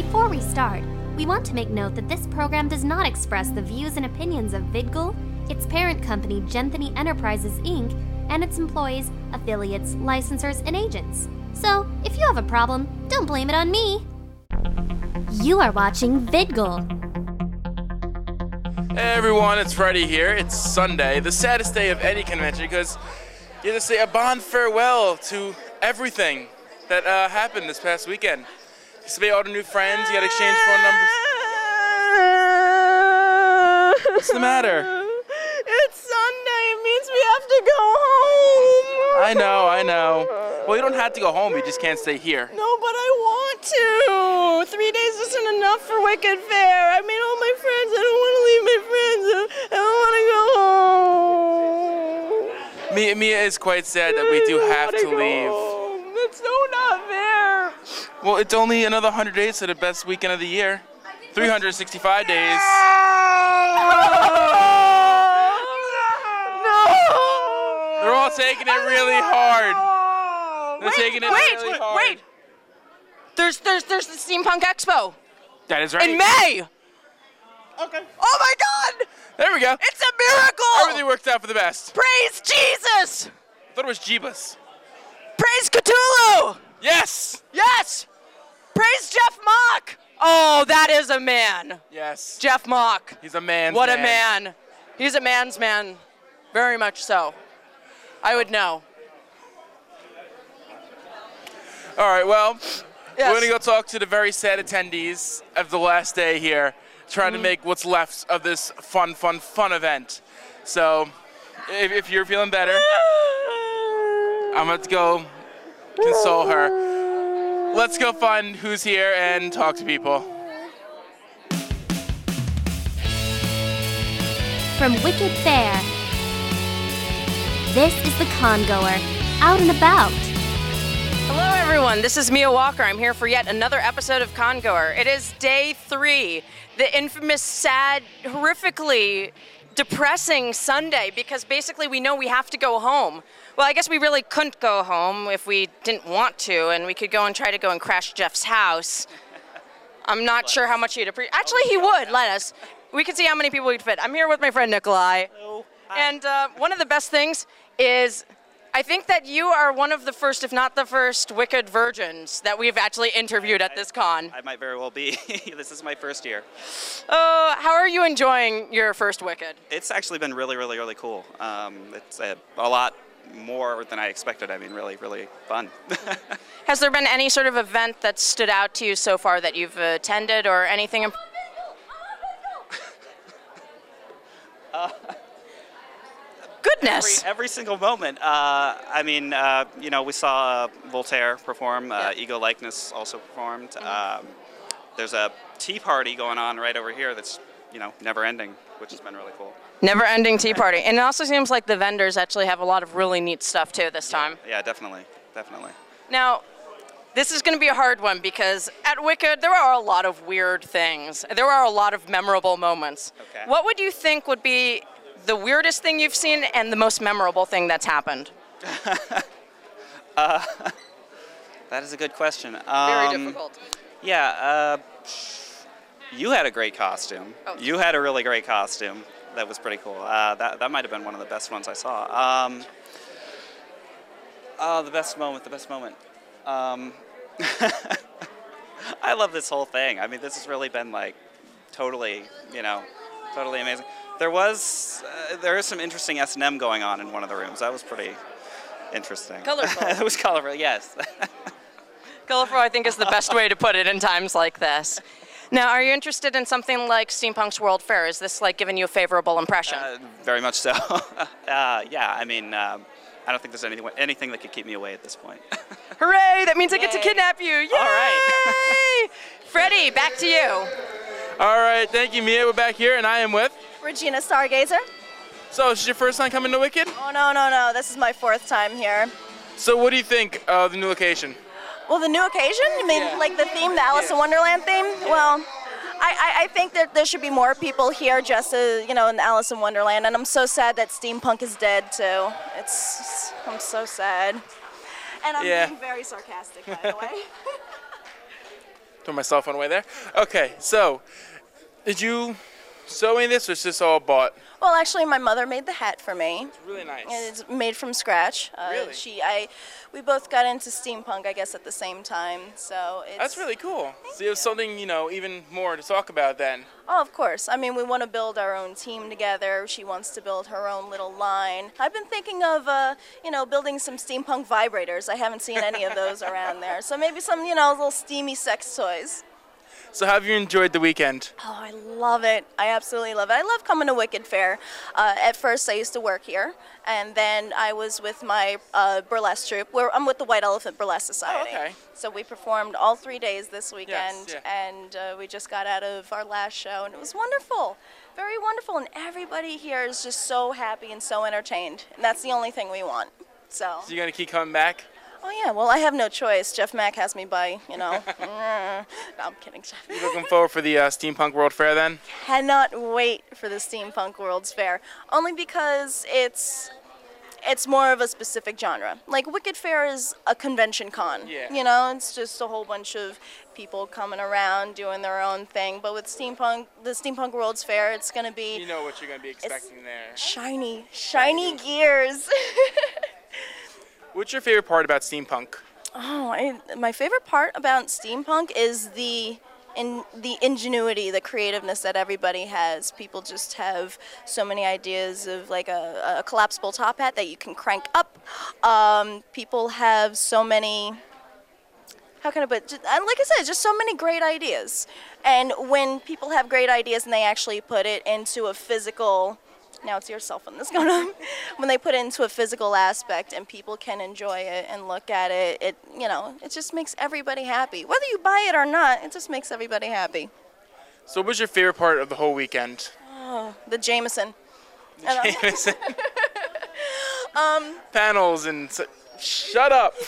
Before we start, we want to make note that this program does not express the views and opinions of VidGul, its parent company, Genthany Enterprises Inc., and its employees, affiliates, licensors, and agents. So, if you have a problem, don't blame it on me. You are watching VidGul. Hey everyone, it's Freddie here. It's Sunday, the saddest day of any convention because you have to say a bond farewell to everything that uh, happened this past weekend. Made all the new friends, you got to exchange phone numbers. What's the matter? It's Sunday. It means we have to go home. I know, I know. Well, you don't have to go home, you just can't stay here. No, but I want to. Three days isn't enough for Wicked Faire. I made all my friends. I don't want to leave my friends. I don't want to go home. Mia, Mia is quite sad that we do have to leave. home. That's so not fair. Well, it's only another 100 days to the best weekend of the year. 365 days. No. They're all taking it really hard. They're Wait, taking it wait, really hard. Wait, wait. There's there's there's the Steampunk Expo That is right. in May. Okay. Oh my God! There we go. It's a miracle. Everything worked out for the best. Praise Jesus! I thought it was Jeebus. Praise Cthulhu! Yes. Yes! Praise Jeff Mock! Oh, that is a man. Yes. Jeff Mock. He's a man. What a man. He's a man's man. Very much so. I would know. All right. Well, Yes. we're gonna go talk to the very sad attendees of the last day here, trying Mm-hmm. to make what's left of this fun, fun, fun event. So, if, if you're feeling better, I'm gonna go console her. Let's go find who's here and talk to people. From Wicked Faire, this is the Congoer, out and about. Hello, everyone. This is Mia Walker. I'm here for yet another episode of Congoer. It is day three, the infamous, sad, horrifically depressing Sunday because basically we know we have to go home. Well, I guess we really couldn't go home if we didn't want to, and we could go and try to go and crash Jeff's house. I'm not sure how much he'd appreciate. Actually, he would let us. We could see how many people we'd fit. I'm here with my friend Nikolai. Hello. And uh, one of the best things is I think that you are one of the first, if not the first, Wicked virgins that we've actually interviewed at this con. I might very well be. this is my first year. Uh, how are you enjoying your first Wicked? It's actually been really, really, really cool. Um, it's a, a lot more than I expected. I mean, really, really fun. Has there been any sort of event that stood out to you so far that you've attended or anything? Goodness. every, every single moment. Uh, I mean, uh, you know, we saw uh, Voltaire perform. Uh, Ego Likeness also performed. Um, there's a tea party going on right over here that's, you know, never ending, which has been really cool. Never ending tea party. And it also seems like the vendors actually have a lot of really neat stuff too this time. Yeah, definitely, definitely. Now, this is going to be a hard one because at Wicked, there are a lot of weird things. There are a lot of memorable moments. Okay. What would you think would be the weirdest thing you've seen and the most memorable thing that's happened? That is a good question. Very Um, difficult. Yeah, uh, you had a great costume. Oh. You had a really great costume. That was pretty cool. Uh, that, that might have been one of the best ones I saw. Um, oh, the best moment, the best moment. Um, I love this whole thing. I mean, this has really been like totally, you know, totally amazing. There was, uh, there is some interesting S&M going on in one of the rooms. That was pretty interesting. Colorful. it was colorful, yes. Colorful, I think, is the best way to put it in times like this. Now, are you interested in something like Steampunk's World Fair? Is this like giving you a favorable impression? Uh, very much so. uh, yeah, I mean, um, I don't think there's anything anything that could keep me away at this point. Hooray! That means I get to kidnap you. Yay! All right. Freddie, back to you. All right. Thank you, Mia. We're back here, and I am with. Regina Stargazer. So, is this your first time coming to Wicked? Oh no no no! This is my fourth time here. So, what do you think of the new location? Well, the new occasion. You mean Yeah. like the theme, the Alice in Wonderland theme? Well, I, I, I think that there should be more people here just as you know in Alice in Wonderland, and I'm so sad that steampunk is dead too. It's I'm so sad. And I'm Yeah. being very sarcastic, by the way. Throw my cell phone away there. Okay, so did you sew any of this, or is this all bought? Well, actually, my mother made the hat for me. It's really nice. And it's made from scratch. Uh, Really? She, I, we both got into steampunk, I guess, at the same time. So it's. That's really cool. So you have something, you know, even more to talk about then. Oh, of course. I mean, we want to build our own team together. She wants to build her own little line. I've been thinking of, uh, you know, building some steampunk vibrators. I haven't seen any of those around there. So maybe some, you know, little steamy sex toys. So have you enjoyed the weekend? Oh, I love it. I absolutely love it. I love coming to Wicked Faire. Uh, at first, I used to work here, and then I was with my uh, burlesque troupe. Where I'm with the White Elephant Burlesque Society. Oh, okay. So we performed all three days this weekend, yeah. and uh, we just got out of our last show, and it was wonderful, very wonderful. And everybody here is just so happy and so entertained, and that's the only thing we want. So. So you gonna keep coming back? Oh yeah. Well, I have no choice. Jeff Mach has me by, you know. no, I'm kidding, Jeff. You looking forward for the uh, Steampunk World Fair then? cannot wait for the Steampunk World's Fair, only because it's it's more of a specific genre. Like Wicked Faire is a convention con. Yeah. You know, it's just a whole bunch of people coming around doing their own thing. But with steampunk, the Steampunk World's Fair, it's gonna be You know what you're gonna be expecting there. shiny, shiny gears. What's your favorite part about steampunk? Oh, I, my favorite part about steampunk is the in the ingenuity, the creativeness that everybody has. People just have so many ideas of like a, a collapsible top hat that you can crank up. Um, people have so many. How can I put? Like I said, just so many great ideas. And when people have great ideas and they actually put it into a physical now it's your cell phone that's going on. when they put it into a physical aspect and people can enjoy it and look at it, it you know, it just makes everybody happy. Whether you buy it or not, it just makes everybody happy. So what was your favorite part of the whole weekend? Oh, the Jameson. I'm- Jameson. um, Panels and s- shut up.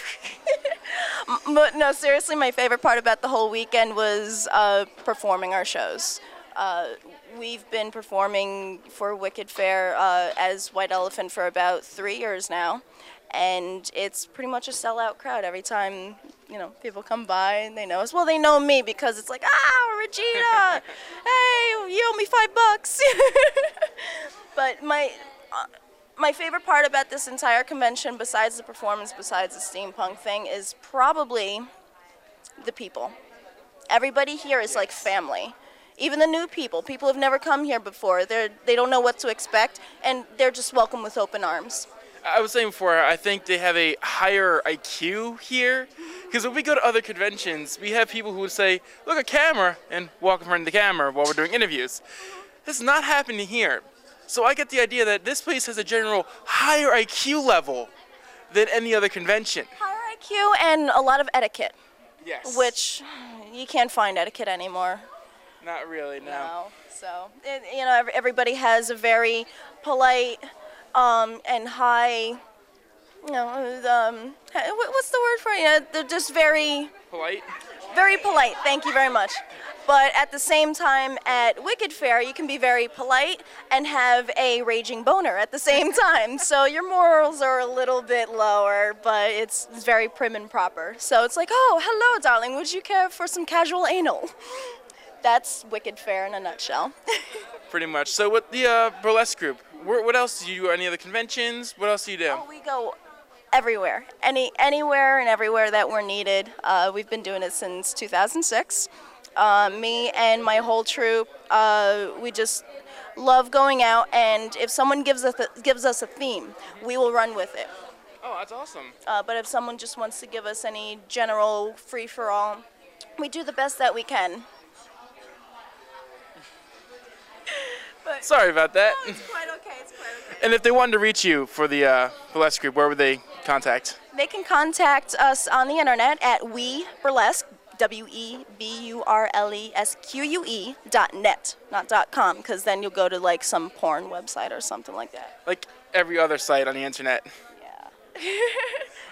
But no, seriously, my favorite part about the whole weekend was uh, performing our shows. Uh, we've been performing for Wicked Faire uh, as White Elephant for about three years now, and it's pretty much a sellout crowd every time. You know, people come by and they know us. Well, they know me because it's like, ah, Regina, hey, you owe me five bucks. but my uh, my favorite part about this entire convention, besides the performance, besides the steampunk thing, is probably the people. Everybody here is like family. Even the new people, people who've never come here before, they're they don't know what to expect, and they're just welcome with open arms. I was saying before, I think they have a higher IQ here. Because when we go to other conventions, we have people who would say, look, a camera, and walk in front of the camera while we're doing interviews. This is not happening here. So I get the idea that this place has a general higher IQ level than any other convention. Higher IQ and a lot of etiquette, Yes. which you can't find etiquette anymore. Not really, no. No. So, it, you know, everybody has a very polite um, and high, you know, um, what's the word for it? Yeah, they're just very, Polite? very polite. Thank you very much. But at the same time, at Wicked Faire, you can be very polite and have a raging boner at the same time. So your morals are a little bit lower, but it's very prim and proper. So it's like, oh, hello, darling. Would you care for some casual anal? That's Wicked Faire in a nutshell. Pretty much. So what the uh, burlesque group? Where, what else do you do? Any other conventions? What else do you do? we go everywhere, any anywhere and everywhere that we're needed. Uh, we've been doing it since 2006. Uh, me and my whole troupe, uh, we just love going out, and if someone gives us a, gives us a theme, we will run with it. Oh, that's awesome. Uh, but if someone just wants to give us any general free for all, we do the best that we can. Sorry about that. It's quite okay. It's quite okay. And if they wanted to reach you for the uh, burlesque group, where would they contact? They can contact us on the internet at we burlesque w e b u r l e s q u e dot net, not dot com, because then you'll go to like some porn website or something like that. Like every other site on the internet. Yeah.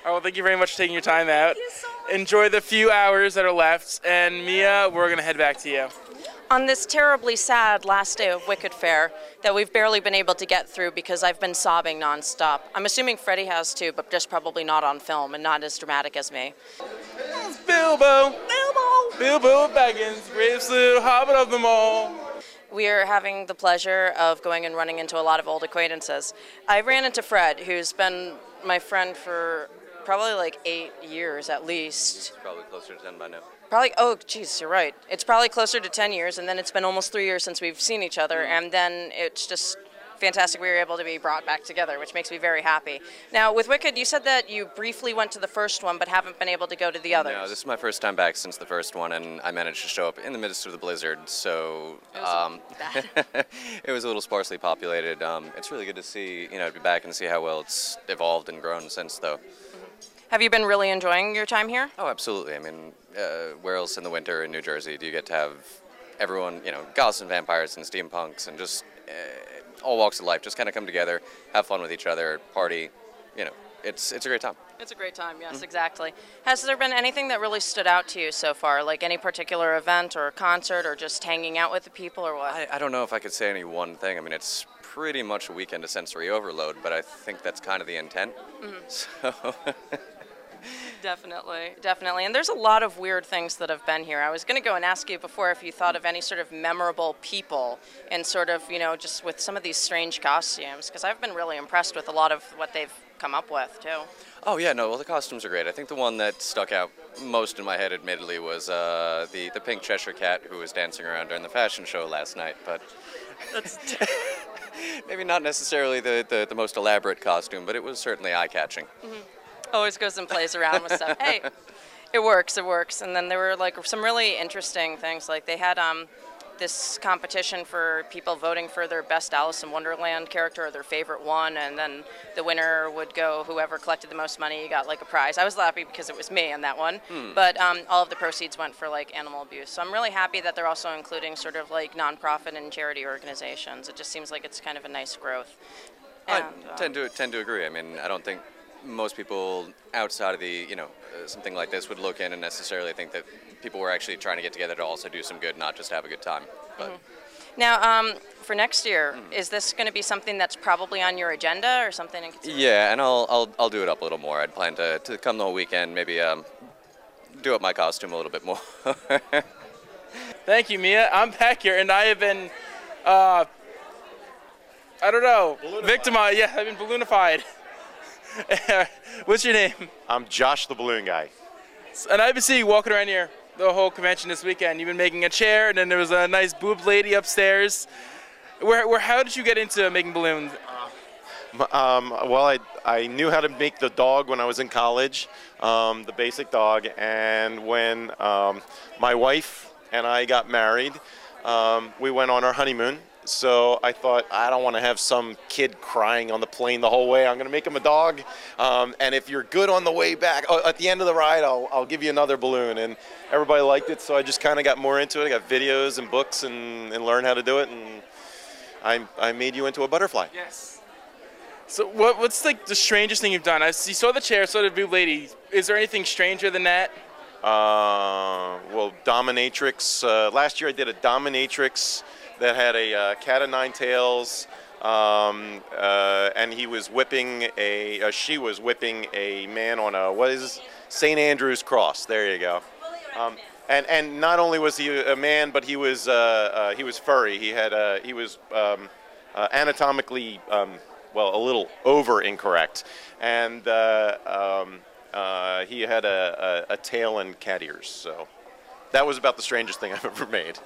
Oh, well, thank you very much for taking your time out. you so much. Enjoy the few hours that are left. And Mia, we're going to head back to you. On this terribly sad last day of Wicked Faire that we've barely been able to get through because I've been sobbing nonstop. I'm assuming Freddie has too, but just probably not on film and not as dramatic as me. Bilbo. Bilbo. Bilbo Baggins, bravest little hobbit of them all. We are having the pleasure of going and running into a lot of old acquaintances. I ran into Fred, who's been my friend for probably like eight years at least. Probably closer to 10 by now. Probably, oh, geez, you're right. It's probably closer to 10 years, and then it's been almost three years since we've seen each other, and then it's just fantastic we were able to be brought back together, which makes me very happy. Now, with Wicked, you said that you briefly went to the first one, but haven't been able to go to the others. No, this is my first time back since the first one, and I managed to show up in the midst of the blizzard, so It was um, it was a little sparsely populated. Um, it's really good to see, you know, to be back and see how well it's evolved and grown since, though. Have you been really enjoying your time here? Oh, absolutely. I mean, uh, where else in the winter in New Jersey do you get to have everyone, you know, goths and vampires and steampunks and just uh, all walks of life just kind of come together, have fun with each other, party, you know, it's it's a great time. It's a great time, yes, exactly. Has there been anything that really stood out to you so far, like any particular event or concert or just hanging out with the people or what? I, I don't know if I could say any one thing. I mean, it's pretty much a weekend of sensory overload, but I think that's kind of the intent. So, Definitely, definitely. And there's a lot of weird things that have been here. I was going to go and ask you before if you thought of any sort of memorable people and sort of, you know, just with some of these strange costumes, because I've been really impressed with a lot of what they've come up with, too. oh yeah, no, well the costumes are great. I think the one that stuck out most in my head, admittedly, was uh, the the pink Cheshire cat who was dancing around during the fashion show last night. But that's maybe not necessarily the, the, the most elaborate costume, but it was certainly eye catching. Always goes and plays around with stuff. Hey, it works, it works. And then there were like some really interesting things. Like they had um, this competition for people voting for their best Alice in Wonderland character or their favorite one, and then the winner would go. Whoever collected the most money got like a prize. I was happy because it was me on that one, but um, all of the proceeds went for like animal abuse. So I'm really happy that they're also including sort of like nonprofit and charity organizations. It just seems like it's kind of a nice growth. I And, um, tend to tend to agree. I mean, I don't think most people outside of the you know uh, something like this would look in and necessarily think that people were actually trying to get together to also do some good, not just have a good time. But Now, um, for next year, is this going to be something that's probably on your agenda or something? In yeah, and I'll, I'll I'll do it up a little more. I'd plan to, to come the whole weekend, maybe um, do up my costume a little bit more. Thank you, Mia. I'm back here, and I have been, uh, I don't know, victimized. Yeah, I've been balloonified. What's your name? I'm Josh the Balloon Guy. And I've been seeing you walking around here the whole convention this weekend. You've been making a chair, and then there was a nice boob lady upstairs. Where, where, how did you get into making balloons? Um, well, I, I knew how to make the dog when I was in college, um, the basic dog. And when um, my wife and I got married, um, we went on our honeymoon. So I thought, I don't want to have some kid crying on the plane the whole way. I'm going to make him a dog. Um, and if you're good on the way back, oh, at the end of the ride, I'll, I'll give you another balloon. And everybody liked it. So I just kind of got more into it. I got videos and books and, and learned how to do it. And I, I made you into a butterfly. Yes. So what, what's like the strangest thing you've done? I you saw the chair, saw the boob lady. Is there anything stranger than that? Uh, well, dominatrix. Uh, last year I did a dominatrix that had a uh, cat of nine tails, um, uh, and he was whipping a. Uh, she was whipping a man on a what is St. Andrew's cross. There you go. Um, and and not only was he a man, but he was uh, uh, he was furry. He had uh, he was um, anatomically um, well a little over incorrect, and um, uh, he had a, a, a tail and cat ears. So that was about the strangest thing I've ever made.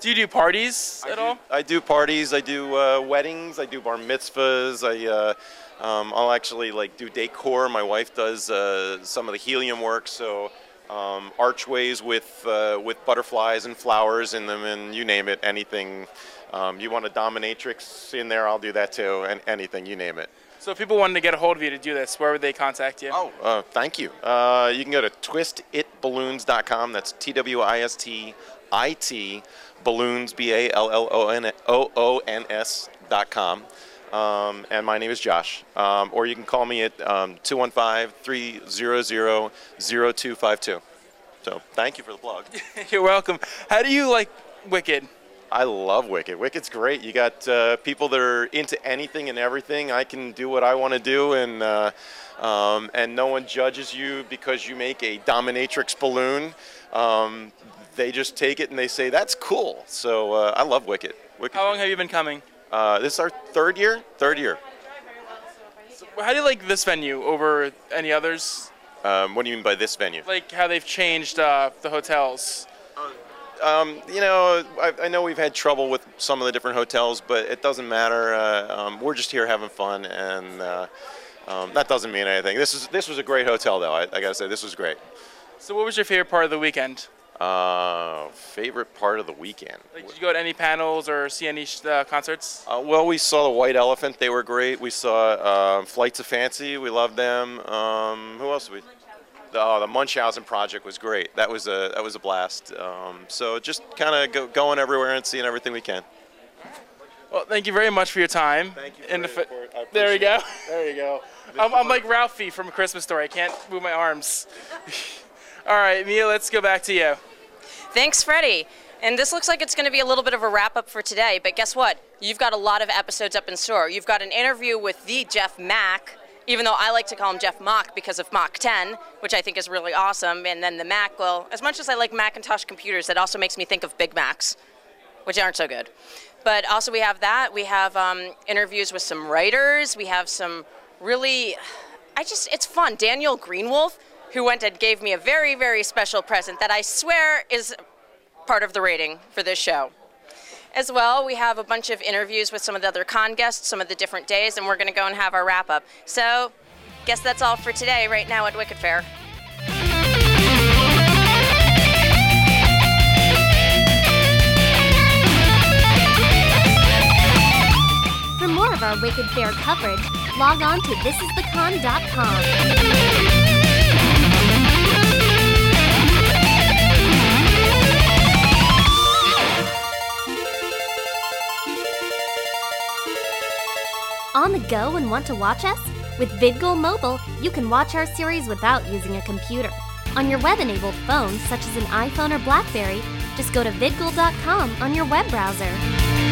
Do you do parties at all? I do parties. I do uh, weddings. I do bar mitzvahs. I uh, um, I'll actually like do decor. My wife does uh, some of the helium work. So um, archways with uh, with butterflies and flowers in them, and you name it, anything. Um, you want a dominatrix in there? I'll do that too, and anything you name it. So if people wanted to get a hold of you to do this, where would they contact you? Oh, uh, thank you. Uh, you can go to twistitballoons.com. That's T W I S T I T balloons B A L L O N O O N S dot com. Um, and my name is Josh. Um, or you can call me at um, 215 300 0252. So thank you for the plug. You're welcome. How do you like Wicked? I love Wicked. Wicked's great. You got uh, people that are into anything and everything. I can do what I want to do, and uh, um, and no one judges you because you make a dominatrix balloon. um, they just take it and they say that's cool. So uh, I love Wicket. Wicked. How long have you been coming? Uh, this is our third year. Third year. How do you like this venue over any others? Um, what do you mean by this venue? Like how they've changed uh, the hotels. Um, you know, I, I know we've had trouble with some of the different hotels, but it doesn't matter. Uh, um, we're just here having fun, and uh, um, that doesn't mean anything. This is this was a great hotel, though. I, I gotta say, this was great. So, what was your favorite part of the weekend? Uh, favorite part of the weekend. Like, did you go to any panels or see any sh- uh, concerts? Uh, well, we saw the White Elephant. They were great. We saw uh, Flights of Fancy. We loved them. Um, who else? Did we. The, oh, the Munchausen Project was great. That was a that was a blast. Um, so just kind of go, going everywhere and seeing everything we can. Well, thank you very much for your time. Thank you. The for, fi- for it. I there you go. it. There you go. I'm, I'm like Ralphie from A Christmas Story. I can't move my arms. All right, Mia, let's go back to you. Thanks, Freddie. And this looks like it's going to be a little bit of a wrap up for today, but guess what? You've got a lot of episodes up in store. You've got an interview with the Jeff Mach, even though I like to call him Jeff Mock because of Mach 10, which I think is really awesome. And then the Mac, well, as much as I like Macintosh computers, that also makes me think of Big Macs, which aren't so good. But also, we have that. We have um, interviews with some writers. We have some really, I just, it's fun. Daniel Greenwolf, who went and gave me a very, very special present that I swear is part of the rating for this show. As well, we have a bunch of interviews with some of the other con guests, some of the different days, and we're going to go and have our wrap up. So, guess that's all for today, right now at Wicked Faire. For more of our Wicked Faire coverage, log on to thisisthecon.com. On the go and want to watch us? With VidGoal Mobile, you can watch our series without using a computer. On your web-enabled phone, such as an iPhone or BlackBerry, just go to vidgoal.com on your web browser.